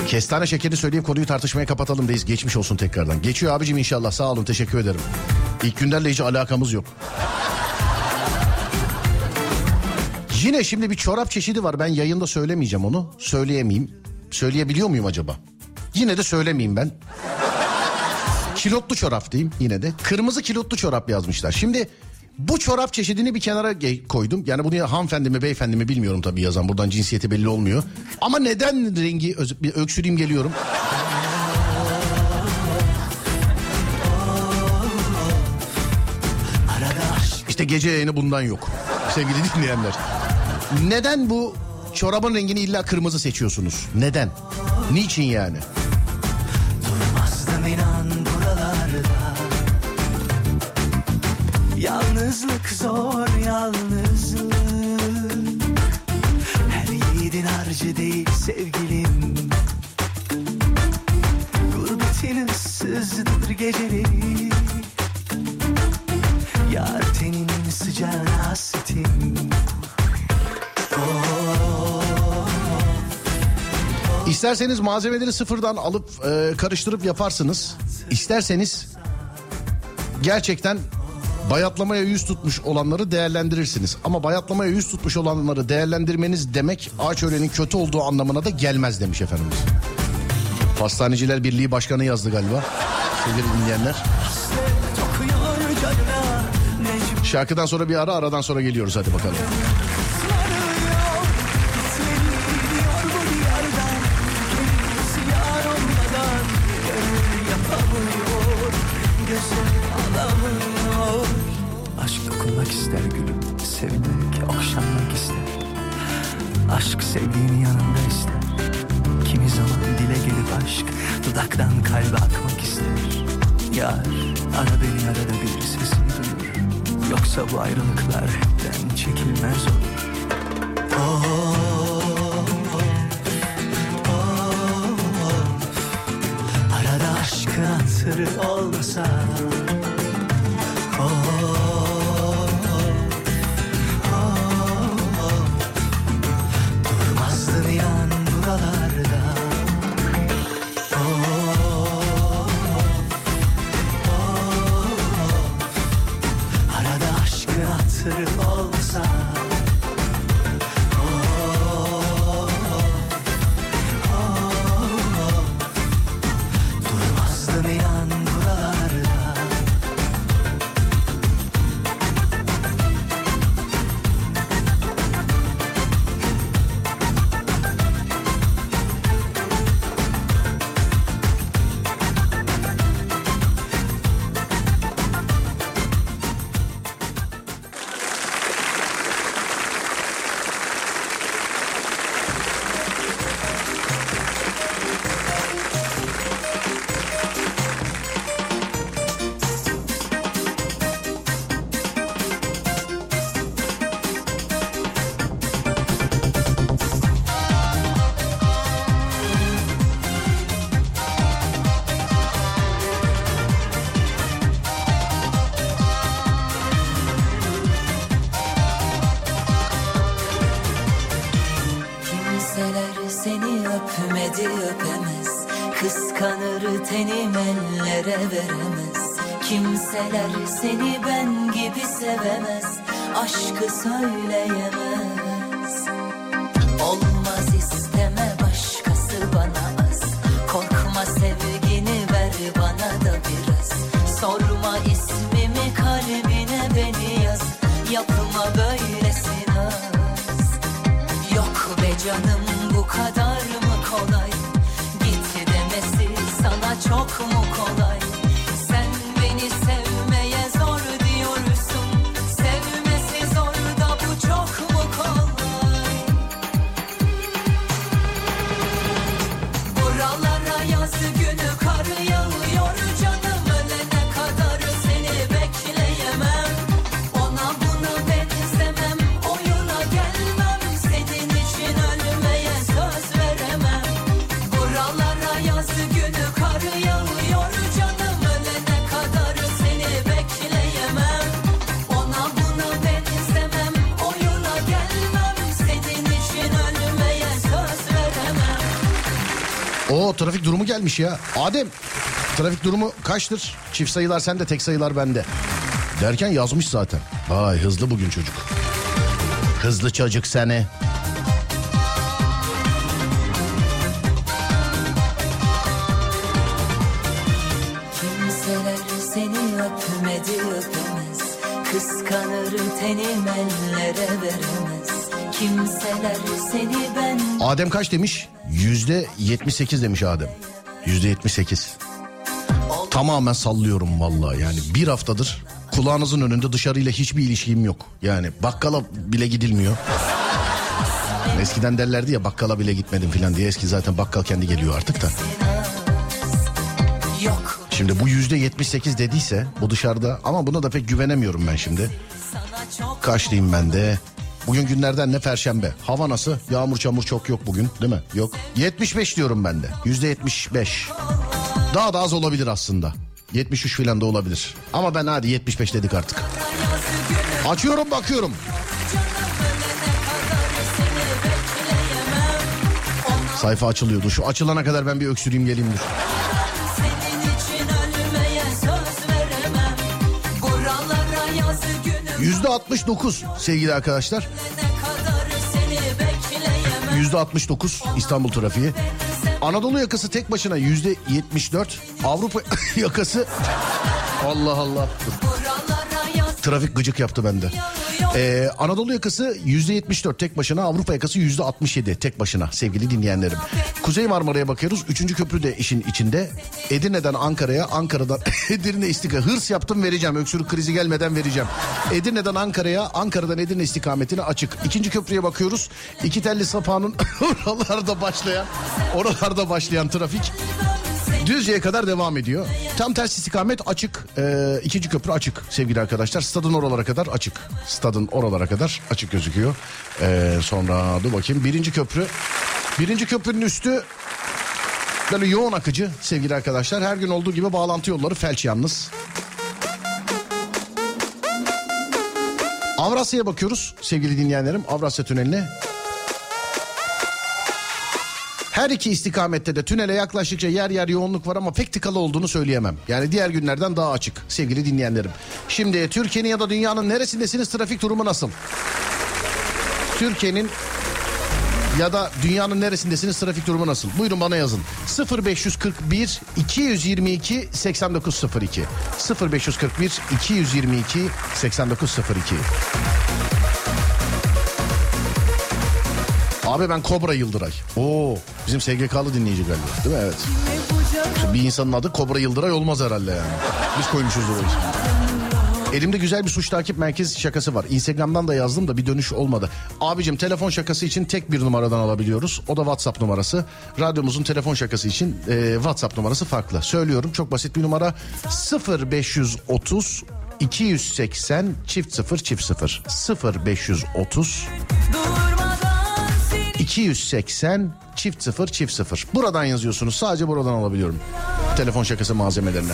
Kestane şekeri söyleyip konuyu tartışmaya kapatalım deyiz. Geçmiş olsun tekrardan. Geçiyor abicim inşallah sağ olun teşekkür ederim. İlk günlerle hiç alakamız yok. Yine şimdi bir çorap çeşidi var. Ben yayında söylemeyeceğim onu. Söyleyemeyeyim. Söyleyebiliyor muyum acaba? Yine de söylemeyeyim ben. Kilotlu çorap diyeyim yine de. Kırmızı kilotlu çorap yazmışlar. Şimdi bu çorap çeşidini bir kenara koydum. Yani bunu ya hanımefendi mi beyefendi mi bilmiyorum tabii yazan. Buradan cinsiyeti belli olmuyor. Ama neden rengi bir öksüreyim geliyorum. İşte gece yayını bundan yok. Sevgili dinleyenler. Neden bu çorabın rengini illa kırmızı seçiyorsunuz? Neden? Niçin yani? Durmazdım inan buralarda Yalnızlık zor yalnızlık Her yiğidin harcı değil sevgilim Gurbetin ıssızdır geceleri Yar teninin sıcağına hasretim İsterseniz malzemeleri sıfırdan alıp e, karıştırıp yaparsınız. İsterseniz gerçekten bayatlamaya yüz tutmuş olanları değerlendirirsiniz. Ama bayatlamaya yüz tutmuş olanları değerlendirmeniz demek ağaç öğrenin kötü olduğu anlamına da gelmez demiş efendimiz. Pastaneciler Birliği Başkanı yazdı galiba. Sevgili dinleyenler. Şarkıdan sonra bir ara aradan sonra geliyoruz hadi bakalım. Sevdiğini yanında ister. Kimi zaman dile gelip aşk Dudaktan kalbe akmak ister. Yar ara beni arada bir sesini duyur. Yoksa bu ayrılıklar hepten çekilmez olur. Aşkın hatırı olmasa Kimseler seni ben gibi sevemez. Aşkı söyleyemez gelmiş ya. Adem trafik durumu kaçtır? Çift sayılar sende tek sayılar bende. Derken yazmış zaten. Vay hızlı bugün çocuk. Hızlı çocuk seni. Adem kaç demiş? Yüzde 78 demiş Adem. Yüzde 78. Tamamen sallıyorum vallahi yani bir haftadır kulağınızın önünde dışarıyla hiçbir ilişkim yok. Yani bakkala bile gidilmiyor. Eskiden derlerdi ya bakkala bile gitmedim falan diye eski zaten bakkal kendi geliyor artık da. Şimdi bu yüzde 78 dediyse bu dışarıda ama buna da pek güvenemiyorum ben şimdi. Kaçlıyım ben de. Bugün günlerden ne perşembe. Hava nasıl? Yağmur çamur çok yok bugün değil mi? Yok. 75 diyorum ben de. Yüzde 75. Daha da az olabilir aslında. 73 falan da olabilir. Ama ben hadi 75 dedik artık. Açıyorum bakıyorum. Sayfa açılıyordu. Şu açılana kadar ben bir öksüreyim geleyim dur. Yüzde 69 sevgili arkadaşlar. Yüzde 69 İstanbul trafiği. Anadolu yakası tek başına yüzde 74. Avrupa yakası Allah Allah. Trafik gıcık yaptı bende. Ee, Anadolu yakası yüzde 74 tek başına Avrupa yakası yüzde 67 tek başına sevgili dinleyenlerim. Kuzey Marmara'ya bakıyoruz. Üçüncü köprü de işin içinde. Edirne'den Ankara'ya Ankara'dan Edirne istikamet. Hırs yaptım vereceğim. Öksürük krizi gelmeden vereceğim. Edirne'den Ankara'ya Ankara'dan Edirne istikametine açık. İkinci köprüye bakıyoruz. İki telli sapağının oralarda başlayan oralarda başlayan trafik Düzce'ye kadar devam ediyor. Tam ters istikamet açık. Ee, ikinci köprü açık sevgili arkadaşlar. Stadın oralara kadar açık. Stadın oralara kadar açık gözüküyor. Ee, sonra dur bakayım. Birinci köprü. Birinci köprünün üstü böyle yoğun akıcı sevgili arkadaşlar. Her gün olduğu gibi bağlantı yolları felç yalnız. Avrasya'ya bakıyoruz sevgili dinleyenlerim. Avrasya Tüneli'ne. Her iki istikamette de tünele yaklaştıkça yer yer yoğunluk var ama pek tıkalı olduğunu söyleyemem. Yani diğer günlerden daha açık sevgili dinleyenlerim. Şimdi Türkiye'nin ya da dünyanın neresindesiniz trafik durumu nasıl? Türkiye'nin ya da dünyanın neresindesiniz trafik durumu nasıl? Buyurun bana yazın. 0541 222 8902 0541 222 8902 Abi ben Kobra Yıldıray. Oo, bizim SGK'lı dinleyici galiba değil mi? Evet. Şimdi bir insanın adı Kobra Yıldıray olmaz herhalde yani. Biz koymuşuz orayı. Elimde güzel bir suç takip merkezi şakası var. Instagram'dan da yazdım da bir dönüş olmadı. Abicim telefon şakası için tek bir numaradan alabiliyoruz. O da WhatsApp numarası. Radyomuzun telefon şakası için e, WhatsApp numarası farklı. Söylüyorum çok basit bir numara 0530 280 çift 0 çift 0 0530 durmadan seni 280 çift 0 çift 0. Buradan yazıyorsunuz. Sadece buradan alabiliyorum. Telefon şakası malzemelerini.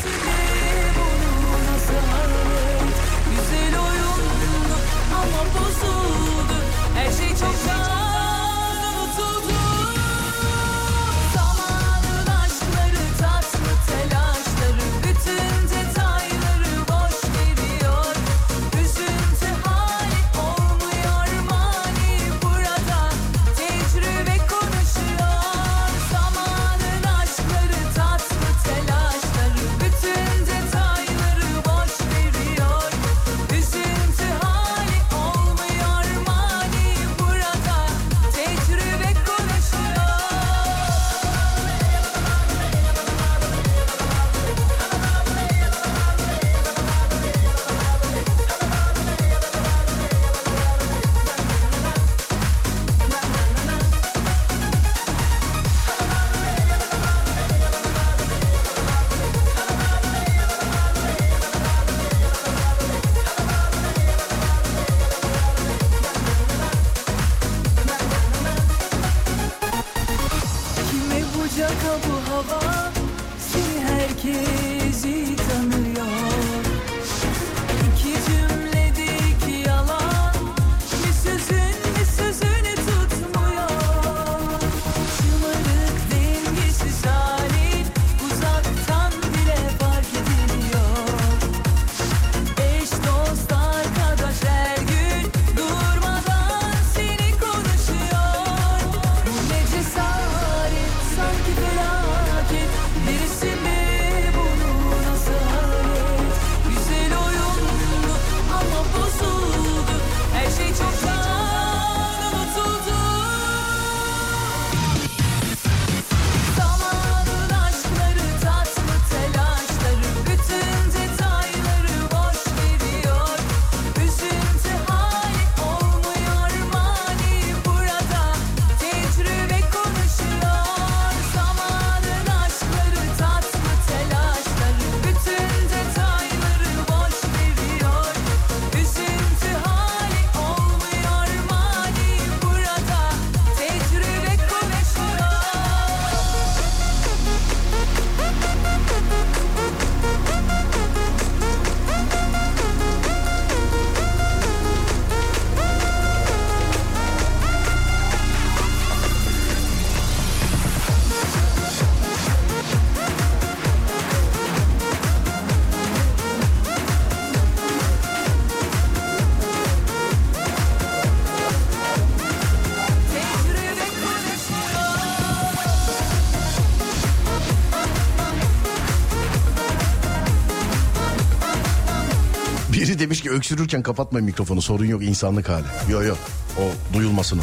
Öksürürken kapatmayın mikrofonu sorun yok insanlık hali. Yok yok o duyulmasın o.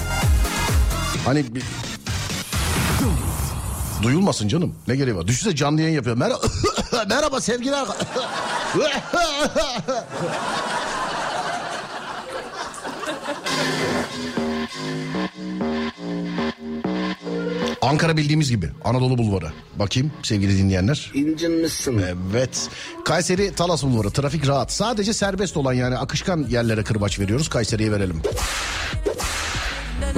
Hani bir... Duyulmasın canım. Ne gereği var? Düşünsene canlı yayın yapıyor. Merhaba, Merhaba sevgili arka- Ankara bildiğimiz gibi Anadolu Bulvarı. Bakayım sevgili dinleyenler. İncinmişsin. Evet. Kayseri Talas Bulvarı trafik rahat. Sadece serbest olan yani akışkan yerlere kırbaç veriyoruz. Kayseri'ye verelim.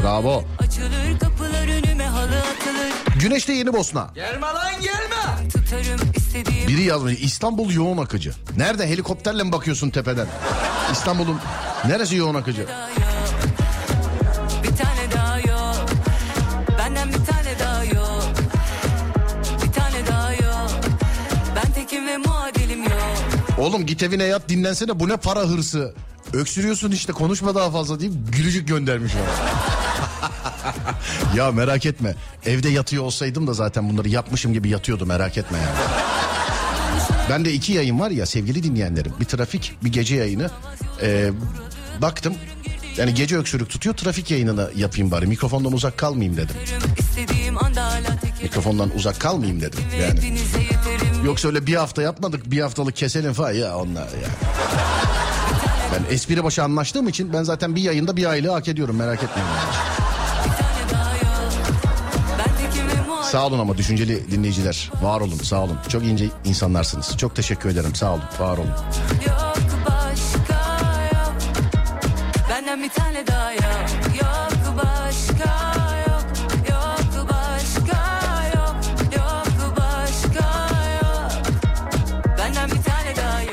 Bravo. Açılır kapılar önüme halı atılır Güneşte Yeni Bosna. Gelme lan gelme. Tutarım istediğim Biri yazmış İstanbul yoğun akıcı. Nerede helikopterle mi bakıyorsun tepeden? İstanbul'un neresi yoğun akıcı? Oğlum git evine yat dinlensene bu ne para hırsı. Öksürüyorsun işte konuşma daha fazla deyip gülücük göndermiş bana. ya merak etme. Evde yatıyor olsaydım da zaten bunları yapmışım gibi yatıyordu merak etme yani. Ben de iki yayın var ya sevgili dinleyenlerim. Bir trafik bir gece yayını. Ee, baktım yani gece öksürük tutuyor trafik yayınını yapayım bari. Mikrofondan uzak kalmayayım dedim. Mikrofondan uzak kalmayayım dedim yani. Yoksa öyle bir hafta yapmadık bir haftalık keselim falan ya onlar ya. Ben espri başı anlaştığım için ben zaten bir yayında bir aylığı hak ediyorum merak etmeyin. Sağ olun ama düşünceli dinleyiciler. Var olun sağ olun. Çok ince insanlarsınız. Çok teşekkür ederim sağ olun var olun. Yok başka yok Benden bir tane daha yok Yok başka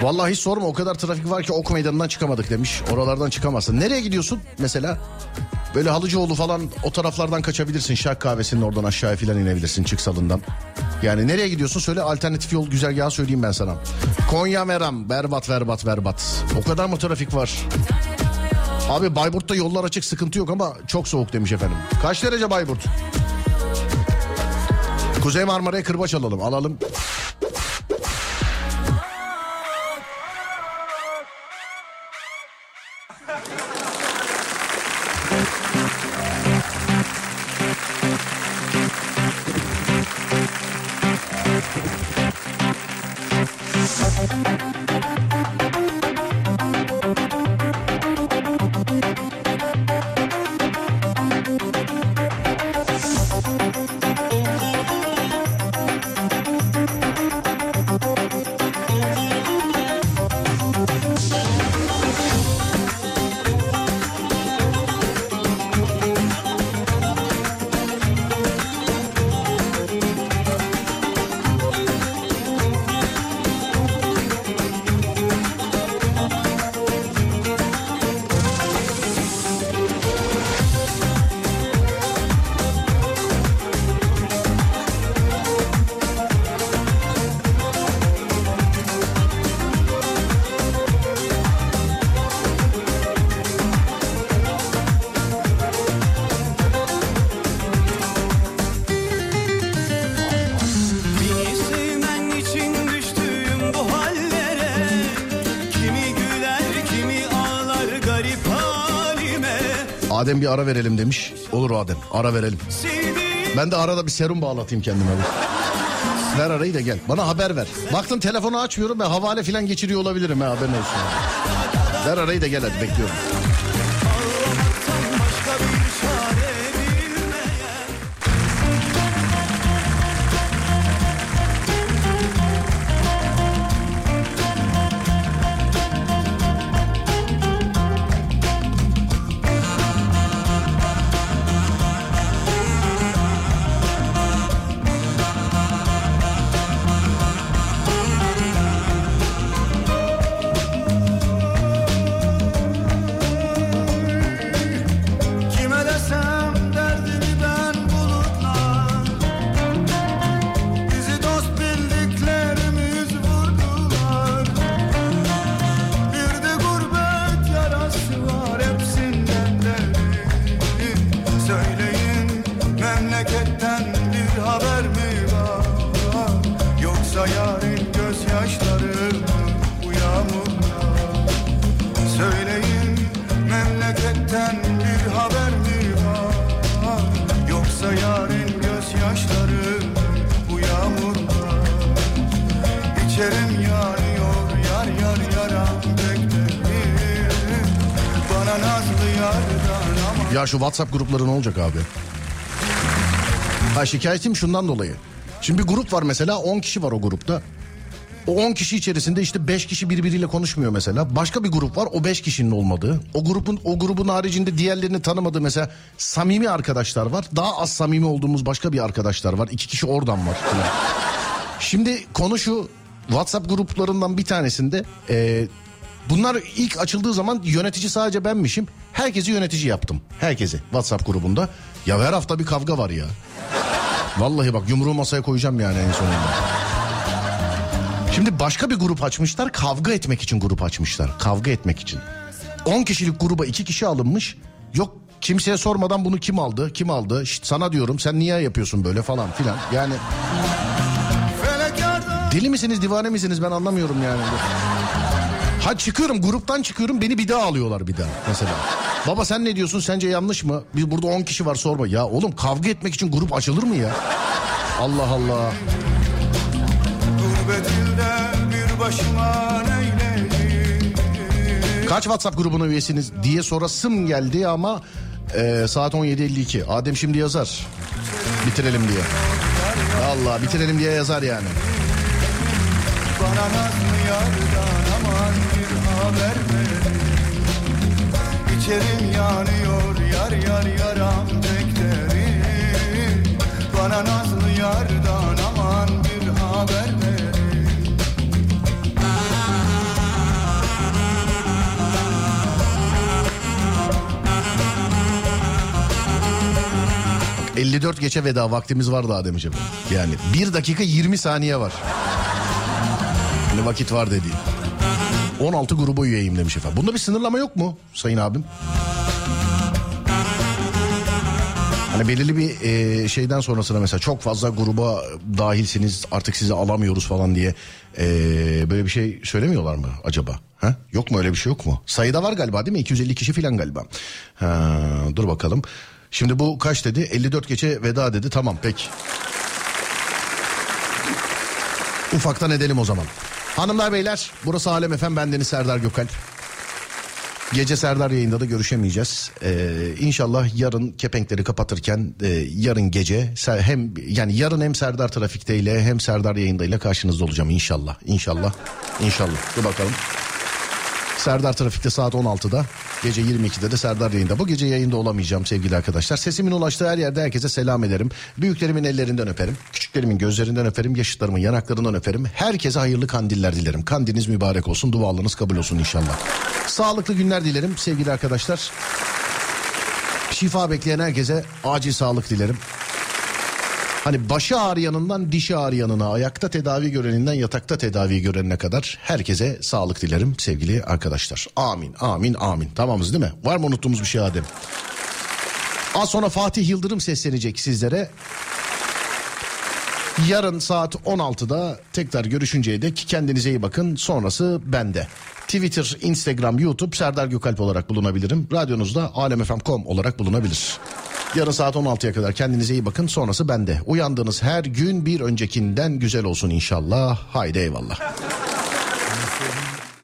Vallahi hiç sorma o kadar trafik var ki ok meydanından çıkamadık demiş. Oralardan çıkamazsın. Nereye gidiyorsun mesela? Böyle Halıcıoğlu falan o taraflardan kaçabilirsin. Şark kahvesinin oradan aşağıya falan inebilirsin çıksalından. Yani nereye gidiyorsun söyle alternatif yol güzergahı söyleyeyim ben sana. Konya Meram berbat berbat berbat. O kadar mı trafik var? Abi Bayburt'ta yollar açık sıkıntı yok ama çok soğuk demiş efendim. Kaç derece Bayburt? Kuzey Marmara'ya kırbaç alalım alalım. Adem bir ara verelim demiş. Olur Adem ara verelim. Ben de arada bir serum bağlatayım kendime. Ver arayı da gel. Bana haber ver. Baktım telefonu açmıyorum ve havale falan geçiriyor olabilirim ha haberin olsun. Ver arayı da gel hadi bekliyorum. Ya şu WhatsApp grupları ne olacak abi? Ha şikayetim şundan dolayı. Şimdi bir grup var mesela 10 kişi var o grupta. O 10 kişi içerisinde işte 5 kişi birbiriyle konuşmuyor mesela. Başka bir grup var o 5 kişinin olmadığı. O grubun o grubun haricinde diğerlerini tanımadığı mesela samimi arkadaşlar var. Daha az samimi olduğumuz başka bir arkadaşlar var. İki kişi oradan var. Şimdi konu şu WhatsApp gruplarından bir tanesinde e, bunlar ilk açıldığı zaman yönetici sadece benmişim. Herkesi yönetici yaptım. Herkesi WhatsApp grubunda. Ya her hafta bir kavga var ya. Vallahi bak yumruğu masaya koyacağım yani en sonunda. Şimdi başka bir grup açmışlar kavga etmek için grup açmışlar. Kavga etmek için. 10 kişilik gruba 2 kişi alınmış. Yok kimseye sormadan bunu kim aldı? Kim aldı? Şşt, sana diyorum sen niye yapıyorsun böyle falan filan. Yani Deli misiniz divane misiniz ben anlamıyorum yani. Ha çıkıyorum gruptan çıkıyorum beni bir daha alıyorlar bir daha mesela. Baba sen ne diyorsun sence yanlış mı? Biz burada 10 kişi var sorma. Ya oğlum kavga etmek için grup açılır mı ya? Allah Allah. Kaç WhatsApp grubuna üyesiniz diye sorasım geldi ama e, saat 17.52. Adem şimdi yazar. Bitirelim diye. Allah bitirelim diye yazar yani. Bana bir haber ver İçerim yanıyor yar yar yaram beklerim Bana nazlı yardan aman bir haber ver 54 geçe veda vaktimiz var daha demiş efendim. Yani 1 dakika 20 saniye var. Ne vakit var dediği. 16 gruba üyeyim demiş efendim. Bunda bir sınırlama yok mu sayın abim? Hani belirli bir e, şeyden sonrasına mesela çok fazla gruba dahilsiniz artık sizi alamıyoruz falan diye e, böyle bir şey söylemiyorlar mı acaba? Ha? Yok mu öyle bir şey yok mu? Sayıda var galiba değil mi? 250 kişi falan galiba. Ha, dur bakalım. Şimdi bu kaç dedi? 54 geçe veda dedi. Tamam peki. Ufaktan edelim o zaman. Hanımlar beyler burası Alem Efem bendeniz Serdar Gökalp. Gece Serdar yayında da görüşemeyeceğiz. Ee, inşallah yarın kepenkleri kapatırken e, yarın gece hem yani yarın hem Serdar trafikteyle hem Serdar yayındayla karşınızda olacağım inşallah. İnşallah. İnşallah. Dur bakalım. Serdar Trafik'te saat 16'da. Gece 22'de de Serdar yayında. Bu gece yayında olamayacağım sevgili arkadaşlar. Sesimin ulaştığı her yerde herkese selam ederim. Büyüklerimin ellerinden öperim. Küçüklerimin gözlerinden öperim. Yaşıtlarımın yanaklarından öperim. Herkese hayırlı kandiller dilerim. Kandiliniz mübarek olsun. Dualarınız kabul olsun inşallah. Sağlıklı günler dilerim sevgili arkadaşlar. Şifa bekleyen herkese acil sağlık dilerim. Hani başı ağrıyanından dişi ağrıyanına, ayakta tedavi göreninden yatakta tedavi görenine kadar herkese sağlık dilerim sevgili arkadaşlar. Amin, amin, amin. Tamamız değil mi? Var mı unuttuğumuz bir şey Adem? Az sonra Fatih Yıldırım seslenecek sizlere. Yarın saat 16'da tekrar görüşünceye dek kendinize iyi bakın. Sonrası bende. Twitter, Instagram, YouTube Serdar Gökalp olarak bulunabilirim. Radyonuzda alemfm.com olarak bulunabilir. Yarın saat 16'ya kadar kendinize iyi bakın. Sonrası bende. Uyandığınız her gün bir öncekinden güzel olsun inşallah. Haydi eyvallah.